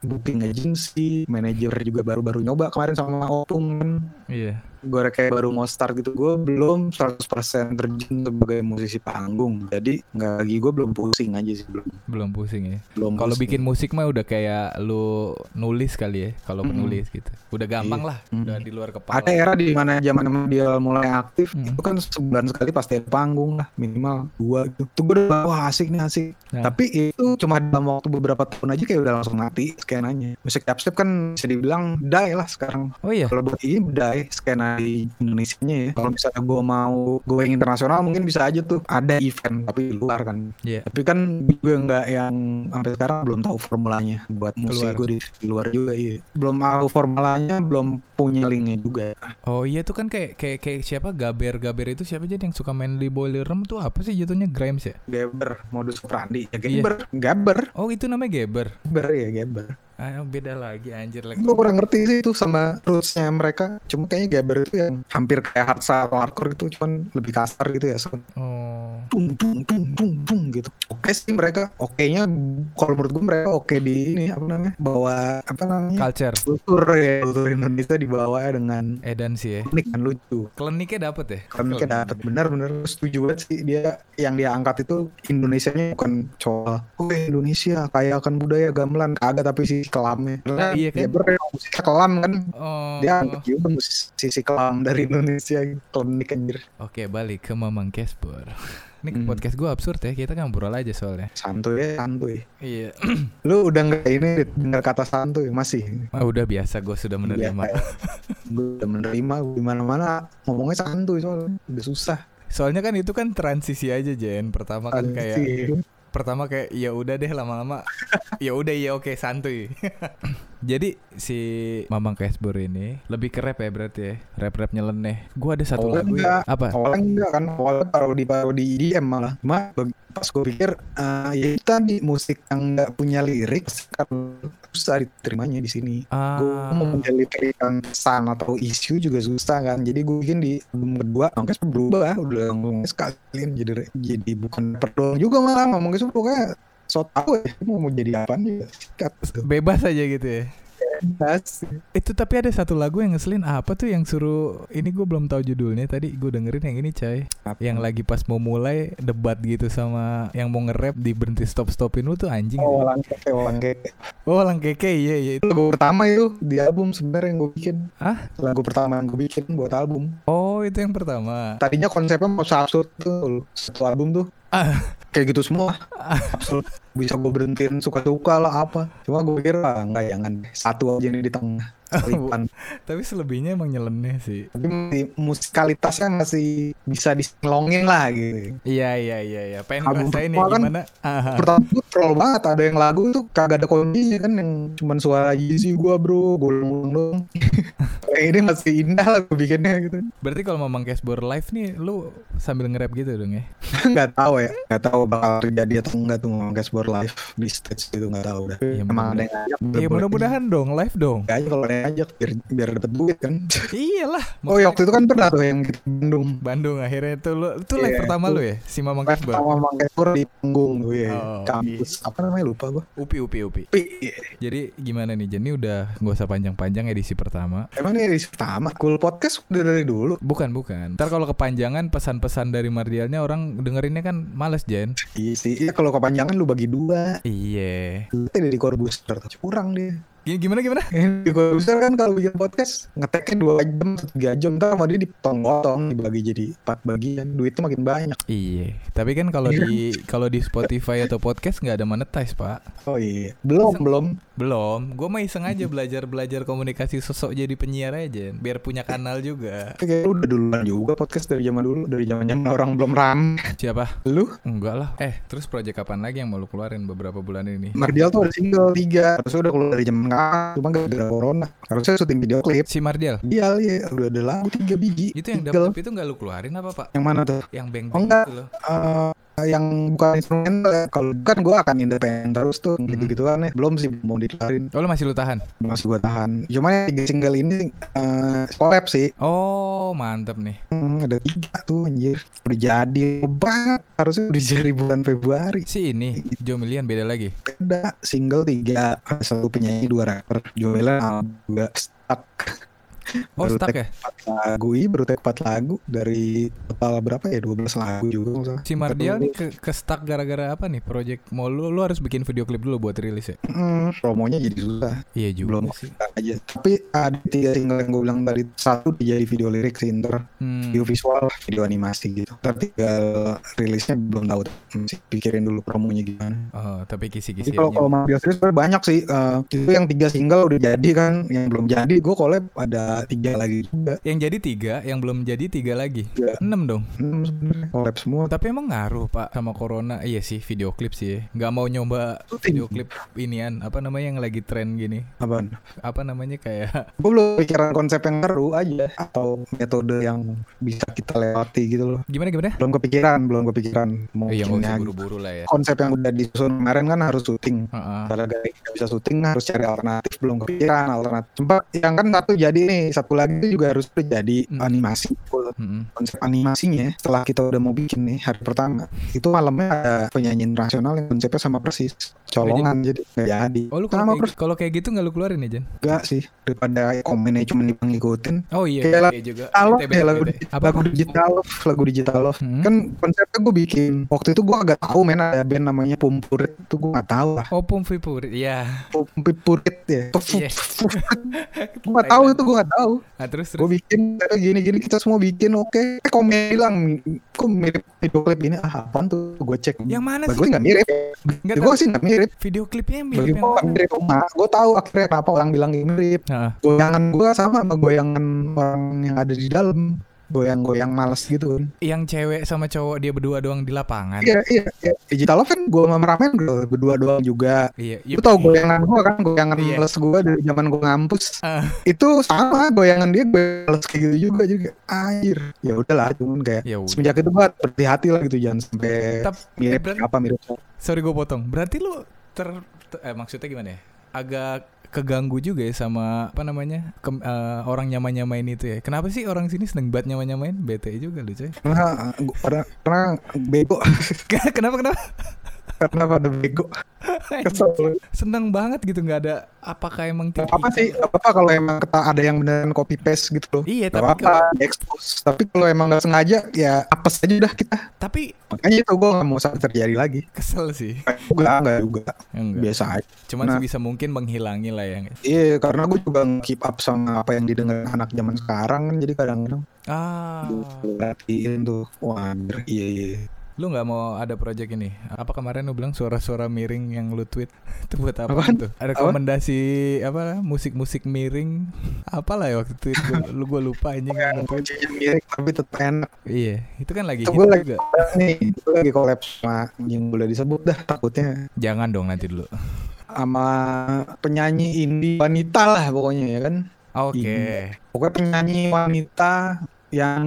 booking agency manajer juga baru-baru nyoba kemarin sama Opung kan iya. Gue kayak baru mau start gitu gue belum 100% terjun sebagai musisi panggung jadi nggak lagi gue belum pusing aja sih belum Belum pusing ya. belum Kalau bikin musik mah udah kayak lu nulis kali ya, kalau Mm-mm. penulis gitu. Udah gampang Iya. lah, Mm. udah di luar kepala. ada era di mana zaman dia mulai aktif Hmm. itu kan sebulan sekali pasti ada panggung lah minimal dua gitu tuh gue udah wah asik nih asik Nah. tapi itu cuma dalam waktu beberapa tahun aja kayak udah langsung mati skenanya musik dubstep kan bisa dibilang die lah sekarang Oh iya. kalau buat ini die skena di Indonesia nya ya. Kalau misalnya gue mau gue yang internasional mungkin bisa aja tuh ada event tapi di luar kan. Iya. tapi kan gue nggak yang sampai sekarang belum tahu formulanya. Buat musik gue di, di luar juga iya. Belum tahu formulanya belum punya linknya juga. Oh iya tuh kan kayak kayak kayak siapa? Gaber. Gaber itu siapa jadi yang suka main di boiler room tuh apa sih jatuhnya? Grimes ya? Geber modus operandi. Ya Iya. Geber Gaber. Oh itu namanya Gaber. Geber ya Geber Ah beda lagi anjir lagi. gue kurang ngerti sih itu sama rootsnya mereka. Cuma kayaknya Geber itu yang hampir kayak hardstyle atau hardcore itu cuman lebih kasar gitu ya sound. Oh. dung dung dung dung dung gitu. Oke sih mereka. Oke nya kalau menurut gue mereka oke di ini apa namanya bawa apa namanya Culture. kultur ya kultur Indonesia dibawa dengan Edan sih ya. unik dan lucu. Kliniknya dapet ya? Kliniknya dapat benar-benar setuju banget sih. Dia yang dia angkat itu Indonesianya bukan soal oh Indonesia kaya akan budaya gamelan. Kagak tapi sisi kelamnya karena Iya kan? dia ber- musiknya kelam kan Oh. dia angkat juga musik- sisi kelam dari Indonesia klinik anjir Oke balik ke Mamang Cashbor. Ini Hmm. podcast gue absurd ya, kita ngobrol aja soalnya. santuy ya santuy Iya. lu udah nggak ini dengar kata santuy masih Ah, udah biasa gue sudah menerima. Iya, gue udah menerima di mana-mana ngomongnya santuy soalnya udah susah Soalnya kan itu kan transisi aja Jen. Pertama kan kayak. Pertama kayak ya udah deh lama-lama ya udah ya oke santuy. Jadi si Mamang Cashbor ini lebih ke rap ya berarti ya. Rap-rap nyeleneh. Gua ada satu Awalnya lagu Oh, enggak. ya. Apa? Awalnya enggak kan, awalnya parodi parodi EDM malah. Cuma pas gue pikir, eh, ya itu tadi musik yang nggak punya lirik kan susah diterimanya di sini. Ah. Gue mau punya lirik yang pesan atau isu juga susah kan. Jadi gue bikin di album kedua, Mangkes berubah, udah ngomongnya sekalian jadi jadi bukan perlu juga malah ngomongnya pokoknya so tau ya mau mau jadi apa sikat gitu. Bebas aja gitu ya. Bebas. Itu tapi ada satu lagu yang ngeselin apa tuh yang suruh ini gue belum tahu judulnya tadi gue dengerin yang ini coy Apa? yang lagi pas mau mulai debat gitu sama yang mau nge-rap di berhenti stop stopin lu tuh anjing Oh, walang keke, walang keke. oh lang keke iya iya Itu lagu pertama itu di album sebenarnya yang gue bikin. ah Lagu pertama yang gue bikin buat album. oh itu yang pertama Tadinya konsepnya mau absurd tuh satu album tuh kayak gitu semua. Bisa gue berhentiin suka-suka lah apa. Cuma gue pikir ah enggak jangan. Satu aja nih di tengah Tapi selebihnya emang nyeleneh sih. Tapi musikalitasnya masih bisa diselongin lah gitu. Iya iya iya iya. Pengen Album ngerasain ya kan gimana? Pertama tuh troll banget. Ada yang lagu tuh kagak ada kuncinya kan yang cuman suara Yeezy gua bro. Golong dong ini masih indah lah gue bikinnya gitu. Berarti kalau Mamang Cashbor live nih lu sambil nge-rap gitu dong ya? Nggak tahu ya. Nggak tahu bakal terjadi atau enggak tuh ngomong live di stage gitu. Nggak tahu udah. Iya, emang ada yang Iya mudah-mudahan dong live dong. Aja kalau aja biar biar dapet duit kan. Iyalah. Oh ya waktu itu kan pernah tuh yang di Bandung. Bandung akhirnya itu lu itu live Iya, pertama lu ya si Mamang Live Kisbal. sama Mang Kepur di panggung tuh ya. Oh, Kampus apa namanya lupa gua. Upi upi upi. Tapi iya. Jadi gimana nih Jen? Ini udah nggak usah panjang-panjang edisi pertama. emang ini edisi pertama. Cool podcast udah dari dulu. Bukan bukan. Ntar kalau kepanjangan pesan-pesan dari Mardialnya orang dengerinnya kan males Jen. Iya sih. Iya kalau kepanjangan lu bagi dua. Iya. Itu dari Corbuzier curang dia. Gimana gimana? Di Corbuzier kan kalau bikin podcast ngeteknya dua jam, tiga jam, ntar sama dia dipotong-potong dibagi jadi empat bagian, duitnya makin banyak. Iya. Tapi kan kalau di kalau di Spotify atau podcast nggak ada monetize pak. Oh iya, belum belum. Belum. Gue mah iseng aja belajar belajar komunikasi sosok jadi penyiar aja, biar punya kanal juga. Kayak lu udah duluan juga podcast dari zaman dulu, dari zaman zaman orang belum ram. Siapa? Lu Enggak lah. Eh, terus proyek kapan lagi yang mau lu keluarin beberapa bulan ini? Mardial tuh ada single tiga, harusnya udah keluar dari zaman kapan, cuma gara-gara corona. Harusnya syuting video klip. Si Mardial. Dia ya udah ada lagu tiga biji. Itu yang dapet itu nggak lu keluarin apa pak? Yang mana tuh? Yang beng Oh, enggak. itu loh. Eh, yang bukan instrumental ya. Kalau kan gue akan independen terus tuh Mhm. gitu-gituan ya. Belum sih mau dikeluarin. Oh lu masih lu tahan? Masih gue tahan. Cuma yang tiga single ini eh collab sih. Oh mantep nih. Hmm, ada tiga tuh anjir. Udah jadi banget. Harusnya udah jadi bulan Februari. Si ini Joe Milian beda lagi. Beda single tiga. Satu penyanyi dua rapper. Joela juga stuck. Oh Baru stuck ya? lagu iya baru tag 4 lagu dari total berapa ya 12 lagu juga salah. Si Mardial nih ke, ke stuck gara-gara apa nih? Project mau lu, lu harus bikin video klip dulu buat rilis ya? Hmm, promonya jadi susah Iya juga belum sih. aja tapi ada tiga single yang gue bilang tadi satu jadi video lirik sih ntar Hmm. video visual video animasi gitu tapi tinggal rilisnya belum tahu masih pikirin dulu promonya gimana Oh, tapi kisi-kisi kalau kalau Mario series banyak sih Eh, itu yang tiga single udah jadi kan yang belum jadi gue collab ada tiga lagi juga Yang jadi tiga, yang belum jadi tiga lagi. Iya. Enam dong. hmm, sebenarnya collab semua Tapi emang ngaruh pak sama corona. Iya sih video klip sih. ya. Nggak mau nyoba video klip inian apa namanya yang lagi tren gini. apaan Apa namanya kayak gue belum pikiran konsep yang baru aja atau metode yang bisa kita lewati gitu loh gimana gimana? belum kepikiran belum kepikiran mau Iya buru-buru lah ya. konsep yang udah disusun kemarin kan harus syuting Heeh. Kalau gak bisa syuting harus cari alternatif belum kepikiran alternatif. Sempat yang kan satu jadi nih satu lagi itu juga harus jadi Hmm. animasi. Mm-mm. Konsep animasinya setelah kita udah mau bikin nih hari pertama itu malamnya ada penyanyi internasional yang konsepnya sama persis colongan jadi nggak jadi. Oh lu kalau kayak, kalau kayak gitu nggak lu keluarin ya Jan? enggak sih daripada komennya cuma ngikutin. Oh iya, Kayak iya juga. Bete, kayak bete, lagu. Apa? lagu digital love, lagu digital love. Hmm. Kan konsepnya gue bikin. Waktu itu gue agak tahu men ada band namanya Pumpurit itu gue gak tahu lah. Oh Pumpi Purit, iya. Pumpurit ya. Iya. gue gak tahu itu gue gak tahu. Ah, terus gue terus. bikin kayak gini-gini kita semua bikin oke. Eh kok bilang kok mirip video klip ini ah apaan tuh? Gue cek. Yang mana sih? gue nggak mirip. Gue sih nggak mirip. Video klipnya yang mirip gue mirip gue tahu akhirnya kenapa orang bilang mirip. Heeh. goyangan gue sama sama goyangan orang yang ada di dalam goyang-goyang males gitu kan Yang cewek sama cowok dia berdua doang di lapangan. iya iya iya digital love kan gue sama Ramen gue berdua doang juga Iya, Lu tau goyangan gue kan goyangan Iya. males gue dari zaman gue ngampus Ah. itu sama goyangan dia gue males kayak gitu juga juga air ya udahlah cuman kayak Ya udah. semenjak itu gue berhati-hati lah gitu jangan sampai Tap- mirip berarti- apa mirip Sorry gue potong. Berarti lu ter, ter- eh, maksudnya gimana ya? Agak keganggu juga ya sama apa namanya kem- eh, orang nyama-nyamain itu ya. Kenapa sih orang sini seneng banget nyama-nyamain? Bete juga lu coy. karena, karena bego kenapa kenapa? Karena pada bego? Kesel. Seneng banget gitu nggak ada apakah emang Gak apa sih gak apa kalau emang kita ada yang beneran copy paste gitu loh. Iya, Gak tapi apa kalau- expose. Tapi kalau emang gak sengaja ya apes aja udah kita. Tapi makanya itu gue gak mau sampai terjadi lagi. Kesel sih. enggak enggak juga. Enggak. biasa aja. Cuman Nah. sebisa mungkin menghilangi lah ya. Iya, karena gue juga keep up sama apa yang didengar anak zaman sekarang kan, jadi kadang-kadang Ah, gue perhatiin tuh, wah anjir, iya iya. Lu nggak mau ada project ini? Apa kemarin lu bilang suara-suara miring yang lu tweet? Itu buat apa Apaan? tuh? Ada rekomendasi apa? Musik-musik miring? Apalah ya waktu tweet gua, lu gua lupa anjing. Yang kuncinya mirip tapi tetap enak. Iya, itu kan lagi Itu hit lagi, juga. nih, gue lagi collab sama yang boleh disebut dah takutnya Jangan dong nanti dulu. sama penyanyi indie wanita lah pokoknya ya kan. Oke. Iya. Pokoknya penyanyi wanita yang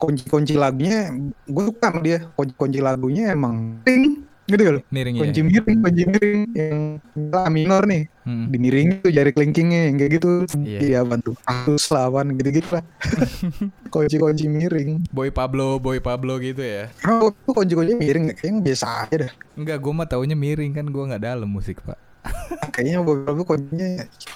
kunci-kunci lagunya gue suka sama dia kunci-kunci lagunya emang ting Gitu kan? Miring ya. Kunci miring, kunci miring yang A minor nih. Hmm. Dimiringin tuh jari kelingkingnya yang kayak gitu. Iya. Iya bantu. Halus lawan gitu-gitu lah. Kunci-kunci miring. Boy Pablo, Boy Pablo gitu ya. Oh, itu kunci-kunci miring kayaknya biasa aja dah. Enggak, gue mah taunya miring kan gue nggak dalam musik pak. Kayaknya beberapa kuncinya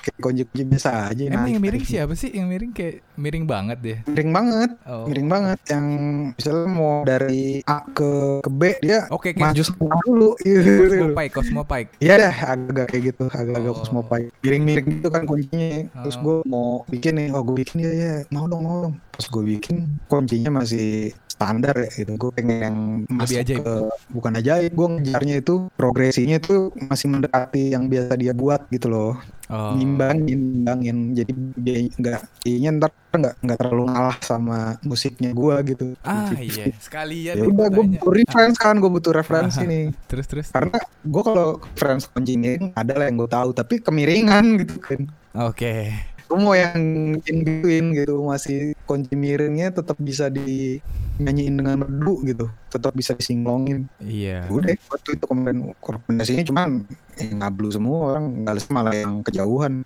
kayak kunci-kunci biasa aja. Emang naik yang miring siapa sih? Yang miring kayak miring banget deh. Miring banget. Oh. Miring banget yang misalnya mau dari A ke ke B dia Oke, kayak maju setengah dulu. Cosmopike, Cosmopike. Iya dah agak kayak gitu, agak-agak Oh. cosmopike. Miring-miring gitu kan kuncinya. Terus Oh. gue mau bikin nih, oh gue bikin ya ya, mau dong mau dong. Pas gue bikin kuncinya masih standar ya gitu. Gue pengen yang masuk ajaib. ke bukan ajaib, gue ngejarnya itu progresinya itu masih mendekati yang biasa dia buat gitu loh. Oh. Nyimbangin, nyimbangin. Jadi dia nggak, kayaknya ntar nggak nggak terlalu ngalah sama musiknya gue gitu. Ah iya, sekalian. Ya udah gue butuh reference kan, gue butuh referensi Aha. nih Terus terus. karena gue kalau reference miring ada lah yang gue tahu tapi kemiringan gitu kan Oke. Gue mau yang gituin gitu masih kunci miringnya tetap bisa dinyanyiin dengan merdu gitu tetap bisa disinglongin Iya. udah waktu itu kemarin rekomendasinya cuman eh, ngablu semua orang nggak malah yang kejauhan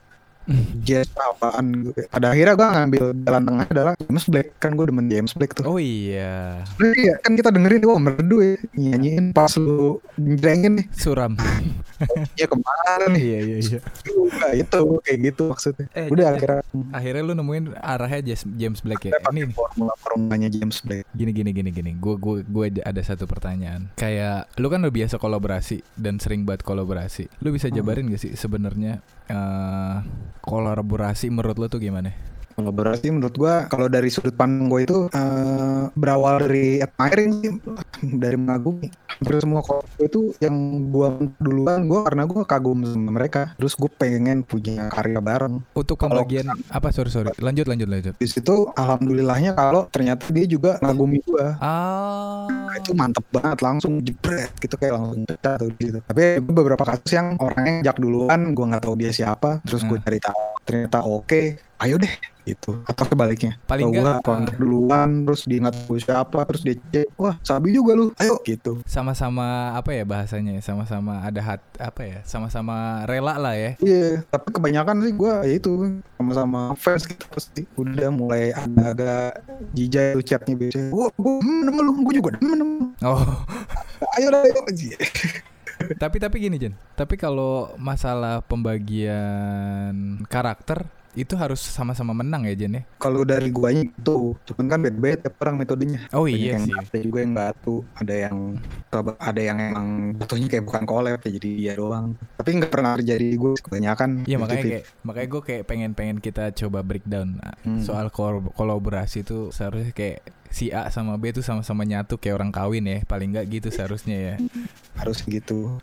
jazz apaan gitu. pada akhirnya gue ngambil jalan tengah adalah James Black kan gue demen James Black tuh Oh iya. Iya kan kita dengerin wah merdu ya nyanyiin pas lu jrengin nih Suram. ya ke mana nih iya iya iya. Nah, itu kayak gitu maksudnya. Eh, Udah eh. akhirnya Akhirnya lu nemuin arahnya James, James Black ya. Ini formula formulanya James Black. Gini gini gini gini. Gue gue gue ada satu pertanyaan. Kayak lu kan udah biasa kolaborasi dan sering banget kolaborasi. Lu bisa jabarin gak sih sebenarnya eh kolaborasi menurut lu tuh gimana? Kolaborasi menurut gua kalau dari sudut pandang gua itu eh, berawal dari admiring sih, dari mengagumi. Hampir semua kolaborasi itu yang gua duluan gua karena gua kagum sama mereka. Terus gue pengen punya karya bareng. Untuk pembagian apa sorry sorry. Lanjut lanjut lanjut. Di situ alhamdulillahnya kalau ternyata dia juga ngagumi gua. Ah. Nah, itu mantep banget langsung jebret gitu kayak langsung pecah tuh gitu tapi beberapa kasus yang orangnya ngajak duluan gue nggak tahu dia siapa terus gue Hmm. cari tahu ternyata oke ayo deh gitu. Atau kebaliknya Paling gue nggak, kontak duluan terus dia nggak tahu siapa terus dia cek wah sabi juga lu. Ayo gitu. Sama-sama apa ya bahasanya ya sama-sama ada hat apa ya sama-sama rela lah ya. Iya, tapi kebanyakan sih gue ya itu sama-sama fans gitu pasti. Udah mulai agak-agak jijai tuh chatnya biasanya. Wah, gue demen sama lu, gue juga demen lu. oh. Ayo dah, ayo. Tapi tapi gini Jen. Tapi kalau masalah pembagian karakter itu harus sama-sama menang ya Jen ya Kalau dari guanya itu, cuman kan beda-beda tiap orang metodenya. oh Banyak iya yang sih Ada juga yang batu, ada yang ada yang emang batunya kayak bukan collab ya jadi dia doang. Tapi nggak pernah terjadi di gue kebanyakan. Iya makanya 50-50. kayak makanya gue kayak pengen pengen kita coba breakdown ah, Hmm. soal kol- kolaborasi itu seharusnya kayak si A sama B tuh sama-sama nyatu kayak orang kawin ya paling nggak gitu seharusnya ya harus gitu.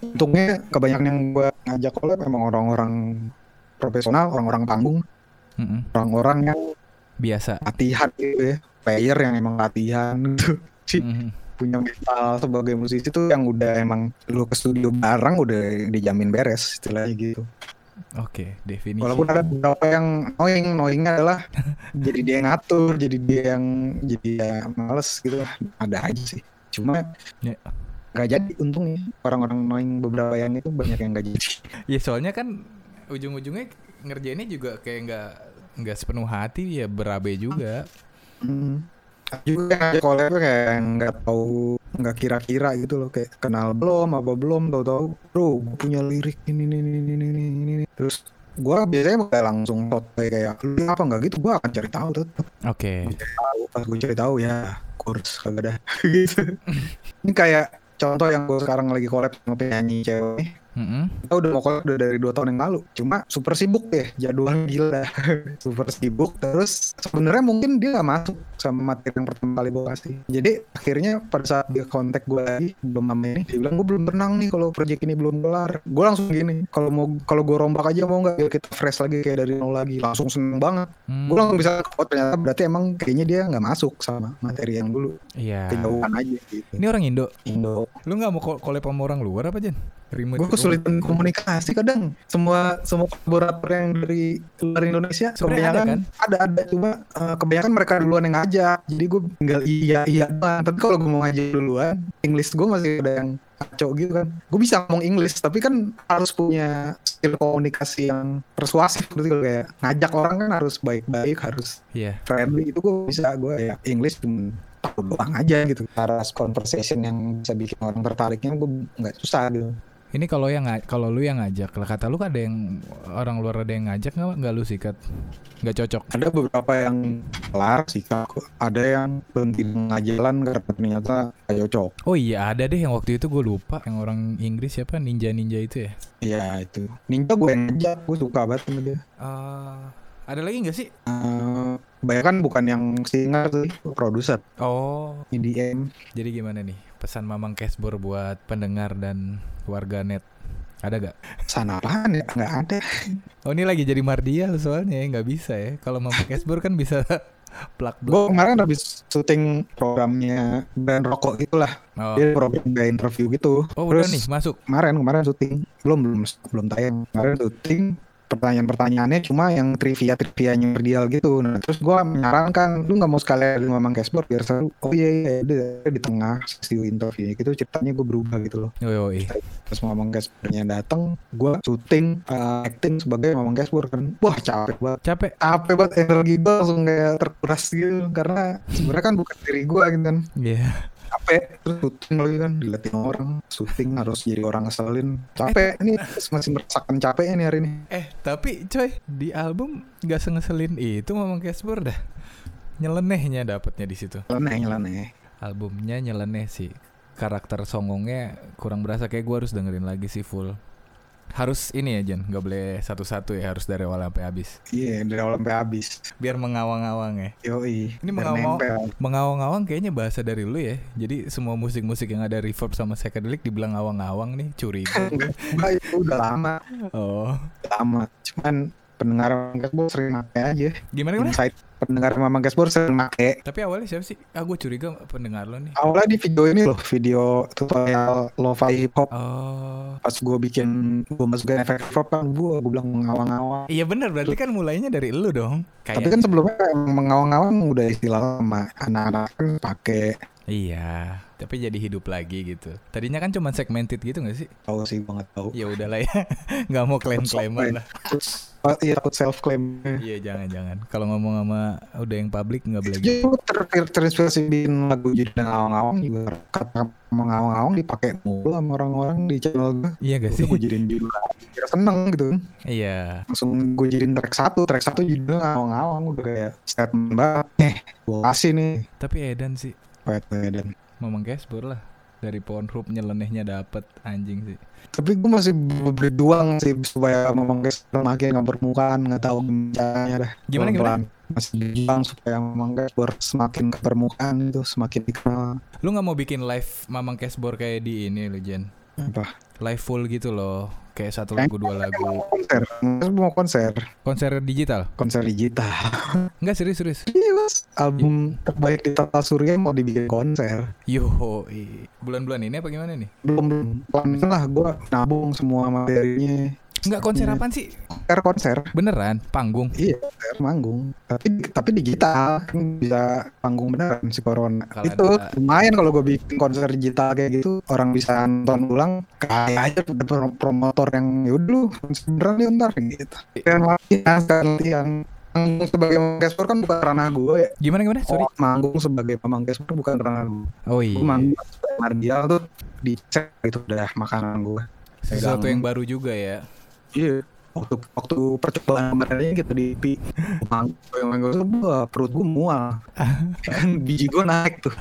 Untungnya kebanyakan yang gue ngajak collab emang orang-orang profesional, orang-orang panggung, Mm-mm. orang-orang yang biasa latihan gitu ya, player yang emang latihan gitu. Mm-mm. punya mental sebagai musisi tuh yang udah emang lu ke studio bareng udah dijamin beres istilahnya gitu. oke definisi Walaupun ada beberapa yang annoying, annoyingnya adalah jadi dia yang ngatur, jadi dia yang jadi dia males gitu. Ada aja sih. Cuma Ya. nggak jadi untungnya orang-orang annoying beberapa yang itu banyak yang nggak jadi. ya soalnya kan ujung-ujungnya ngerjainnya juga kayak nggak nggak sepenuh hati ya berabe juga. Hmm. Juga aja collab kayak nggak tahu nggak kira-kira gitu loh. Kayak kenal belum apa belum tahu-tahu bro gue punya lirik ini ini ini ini ini ini, terus gua biasanya kayak langsung tot kayak lu apa? Nggak gitu gua akan cari tahu tetap oke. Pas gue cari tahu ya kurs kagak ada. Gitu. Ini kayak contoh yang gue sekarang lagi collab sama penyanyi cewek Mm-mm. kita udah mau collab udah dari dua tahun yang lalu. Cuma super sibuk deh jadwalnya gila. Super sibuk. Terus sebenarnya mungkin dia gak masuk sama materi yang pertama kali gue kasih. Jadi akhirnya pada saat dia kontak gue lagi belum lama ini dia bilang gue belum tenang nih kalau project ini belum kelar. Gue langsung gini kalau mau kalau gue rombak aja mau nggak? Kita fresh lagi kayak dari nol lagi. Langsung seneng banget. Hmm, gue langsung bisa oh ternyata berarti emang kayaknya dia nggak masuk sama materi yang dulu. Iya. Kejauhan aja gitu. Ini orang Indo? Indo. Lu nggak mau collab sama orang luar apa Jen remote gue kesulitan komunikasi kadang. Semua semua kolaborator yang dari luar Indonesia Sebenarnya ada, kebanyakan ada ada, cuma eh, kebanyakan mereka duluan yang ngajak jadi gue tinggal iya iya doang. Tapi kalau gue mau ngajak duluan English gue masih ada yang kacau gitu kan. Gue bisa ngomong English tapi kan harus punya skill komunikasi yang persuasif. Gitu kayak ngajak orang kan harus baik-baik harus Iya. friendly. Itu gue bisa. Gue ya English cuma tahu doang aja gitu. Cara conversation yang bisa bikin orang tertariknya gue nggak susah gitu Ini kalau yang kalau lu yang ngajak, lah kata lu kan ada yang orang luar ada yang ngajak nggak nggak lu sikat? Nggak cocok. ada beberapa yang kelar sih Kak. ada yang berhenti di tengah jalan karena ternyata gak cocok Oh iya ada deh yang waktu itu gue lupa yang orang Inggris siapa ninja ninja itu ya. Iya itu Ninja gue yang ngajak gue suka banget sama dia Eh, ada lagi nggak sih? Eh, Kebanyakan bukan yang singer sih produser Oh EDM jadi gimana nih pesan Mamang Cashbor buat pendengar dan warga net? Ada gak? sana ya nggak ada Oh ini lagi jadi mardial soalnya ya nggak bisa ya. Kalau Mamang Cashbor kan bisa plak gue kemarin habis syuting programnya brand rokok gitulah Oh, dia program kayak interview gitu oh udah Terus nih masuk. kemarin kemarin syuting belum belum belum tayang kemarin syuting pertanyaan-pertanyaannya cuma yang trivia trivianya Mardial gitu. Nah terus gua menyarankan lu nggak mau sekalian ngomong cashboard biar seru. Oh iya iya udah di tengah sesi interview gitu ceritanya gue berubah gitu loh. Yo yo terus ngomong cashboardnya datang gua syuting uh, acting sebagai ngomong cashboard kan. Wah capek banget. Capek. capek banget energi gue langsung kayak terkuras gitu karena sebenarnya kan bukan diri gua gitu kan. Iya. Capek terus syuting lagi kan diliatin orang syuting harus jadi orang ngeselin capek ini masih merasakan capek nih hari ini Eh tapi coy di album nggak sengeselin itu Mamang Cashbor dah. Nyelenehnya dapatnya di situ. nyeleneh nyeleneh Albumnya nyeleneh sih. Karakter songongnya kurang berasa kayak gue harus dengerin lagi sih full. Harus ini ya Jan, nggak boleh satu-satu ya, harus dari awal sampai habis. iya dari awal sampai habis Biar mengawang-awang ya. yoi Ini biar mengawang- nempel. Mengawang-awang kayaknya bahasa dari lu ya. Jadi semua musik-musik yang ada reverb sama psychedelic dibilang awang-awang nih curiga. Enggak, itu udah lama Oh. lama cuman pendengar Mangkesbor sering make aja Gimana gimana? insight pendengar Mangkesbor sering make Tapi awalnya siapa sih? Ah gue curiga pendengar lo nih. awalnya di video ini loh video tutorial lo-fi hip hop Oh. pas gue bikin gue masukin efek hip hop kan gue gue bilang mengawang-awang Iya bener berarti kan mulainya dari lu dong. Tapi kan sebelumnya emang mengawang-awang udah istilah sama anak-anak kan pakai Iya, tapi jadi hidup lagi gitu. Tadinya kan cuma segmented gitu gak sih? tahu sih banget tahu. Ya udahlah ya, nggak mau klaim-klaiman lah. Oh, iya takut self claim. Iya jangan-jangan. Kalau ngomong sama udah yang publik nggak boleh gitu. Gue ter ter- terinspirasi bikin lagu jadi ngawang-ngawang juga kata mengawang-awang dipakai mulu sama orang-orang di channel gue. Iya gak sih? Gue jadiin judul biar seneng gitu. Iya. Langsung gue jadiin track satu, track satu judulnya ngawang-ngawang udah kayak statement banget. Eh, gue kasih nih. Tapi Edan sih, Wait, dan ngomong Casper lah. Dari Pornhub nyelenehnya dapet anjing sih. tapi gue masih berjuang sih supaya ngomong guys makin nggak permukaan nggak tahu caranya dah Gimana, Pelan-pelan. masih berjuang supaya ngomong guys semakin ke permukaan itu semakin dikenal Lu nggak mau bikin live Mamang Casper kayak di ini lo Jen? apa Live full gitu loh. Kayak satu lagu dua lagu. konser mau konser Konser digital? konser digital Enggak serius-serius. Iya, Mas. album terbaik di Tata Surya mau dibikin konser Yo, bulan-bulan ini apa gimana nih? belum belum pelan lah gue nabung semua materinya Enggak konser Iya. apaan sih? konser konser Beneran? Panggung? Iya, konser manggung. Tapi tapi digital kan bisa panggung beneran si corona. Kalau itu ada- lumayan kalau gue bikin konser digital kayak gitu, orang bisa nonton ulang. Kayak aja promotor yang yaudah lu konser beneran nih ntar gitu. Dan latihan, sekali latihan. Manggung sebagai pemangkespor kan bukan ranah gue ya. Gimana gimana? Sorry. Oh, manggung sebagai pemangkespor bukan ranah gue. Oh Gue iya. manggung sebagai Mardial tuh dicek itu udah makanan gue. Sesuatu yang baru juga ya. Iya. Waktu waktu percobaan kemarin gitu di IP, manggung yang manggung tuh wah, perut gue mual. kan biji gue naik tuh.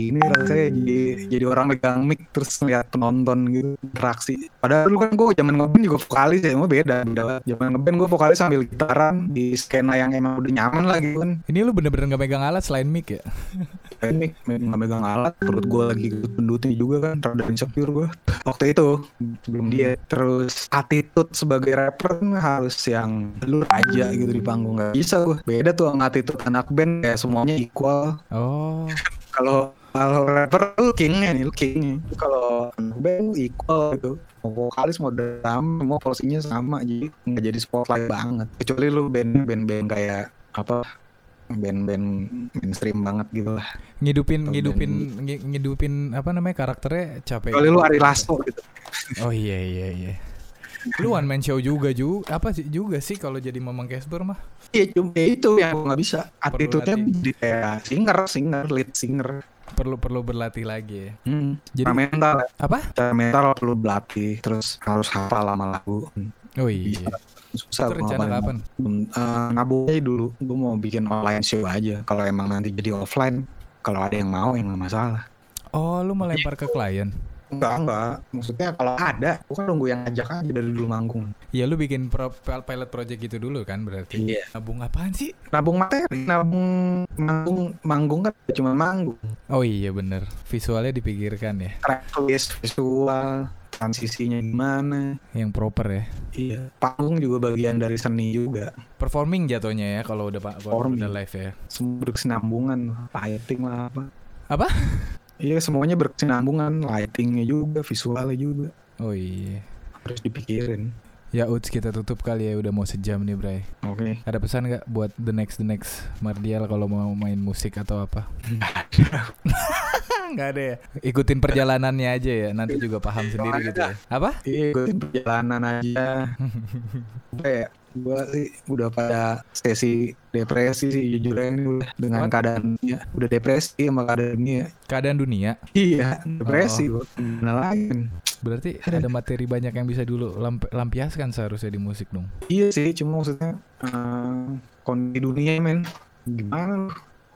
Ini rasanya jadi jadi orang megang mic terus ngeliat penonton gitu interaksi. Padahal dulu kan gue zaman ngeband juga vokalis ya, emang beda beda. Zaman ngeband gue vokalis sambil gitaran di skena yang emang udah nyaman lagi kan. Ini lu bener-bener gak megang alat selain mic ya? Mic nggak megang alat, perut gue lagi gendutnya juga kan, rada insecure gue. Waktu itu sebelum dia terus attitude sebagai rapper kan harus yang lu aja gitu di panggung nggak bisa gue. Beda tuh attitude anak band kayak semuanya equal. Oh. Kalau kalau rapper lu kingnya nih, lu kingnya. Kalau band lu equal gitu. Mau vokalis mau drum, mau posisinya sama jadi nggak jadi spotlight banget. Kecuali lu band band band kayak apa band-band mainstream banget gitu lah. Ngidupin Atau ngidupin ngi- ngidupin apa namanya karakternya capek. Kali lu Ari Lasso gitu. Oh iya iya iya. Lu one man show juga ju apa sih juga sih kalau jadi Mamang Casper mah. Iya cuma ya itu yang nggak bisa. Attitude-nya jadi kayak singer, singer, lead singer. Perlu perlu berlatih lagi ya. Hmm. Jadi- mental, ya. Apa? mental perlu berlatih, terus harus hafal lama lagu. Oh iya. Susah Itu rencana ngapain. kapan? Nabung aja dulu. Gue mau bikin online show aja. Kalau emang nanti jadi offline, kalau ada yang mau, yang nggak masalah. Oh, lu melempar ke klien. Enggak, enggak. Maksudnya kalau ada, gue kan nunggu yang ngajak aja dari dulu manggung. Ya lu bikin pro, pilot project gitu dulu kan berarti. Iya. Nabung apaan sih? Nabung materi, nabung manggung, manggung kan cuma manggung. Oh iya bener. Visualnya dipikirkan ya. Tracklist, visual, transisinya gimana. Yang proper ya. Iya. Panggung juga bagian dari seni juga. Performing jatuhnya ya kalau udah pak kalau udah live ya. Semua berkesinambungan, lighting lah apa. Apa? Iya semuanya berkesinambungan, lightingnya juga, visualnya juga. Oh iya. Harus dipikirin. Ya Uts kita tutup kali ya udah mau sejam nih Bray. Oke. Ada pesan nggak buat the next the next Mardial kalau mau main musik atau apa? Nggak ada ya. Ikutin perjalanannya aja ya. Nanti juga paham sendiri gitu ya. Apa? Iya, ikutin perjalanan aja. Kayak gua sih udah pada sesi depresi sih jujur aja ini udah dengan What? keadaan dunia. Udah depresi sama keadaan dunia. Keadaan dunia. Iya, depresi Oh. lagi? kan? Berarti ada materi banyak yang bisa dulu lamp- lampiaskan seharusnya di musik dong. Iya sih, cuma maksudnya eh, kondisi dunia men gimana?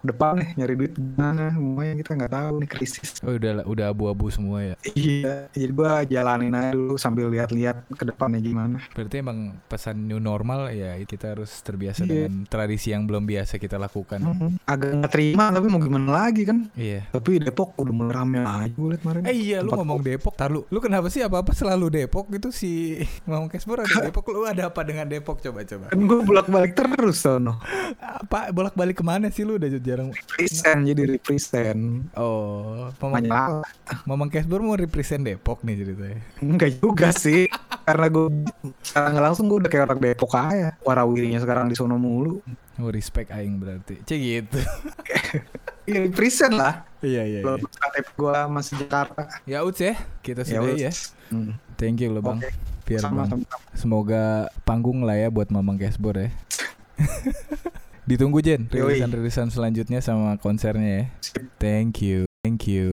Depan nih nyari duit gimana semuanya kita nggak tahu nih krisis Oh udah udah abu-abu semua ya. iya jadi gua jalanin aja dulu sambil lihat-lihat ke depannya gimana Berarti emang pesan new normal ya kita harus terbiasa Iya. dengan tradisi yang belum biasa kita lakukan. Mhm. agak nggak terima tapi mau gimana lagi kan Iya. tapi Depok udah mulai rame aja gue liat kemarin Eh iya lu ngomong Depok tar lu. Lu kenapa sih apa-apa selalu Depok gitu si Mamang Casper ada Depok lu ada apa dengan Depok coba coba. kan gue bolak-balik terus sono Apa bolak-balik ke mana sih lu udah jarang represent jadi represent Oh, Mamang, Banyak Mamang Casper mau represent Depok nih ceritanya. Enggak juga sih Karena gue Secara nggak langsung gue udah kayak orang Depok aja Warawirinya sekarang di sono mulu Oh respect aing berarti. Cek gitu. Iya represent lah iya iya. Kalau iya. KTP gue masih Jakarta Ya Uts ya, kita Ya sudah wes. ya. Hmm. Thank you lo bang. Oke. Biar bang. Sama-sama Semoga panggung lah ya buat Mamang Casper ya. Ditunggu Jen rilisan-rilisan selanjutnya sama konsernya ya. Thank you. Thank you.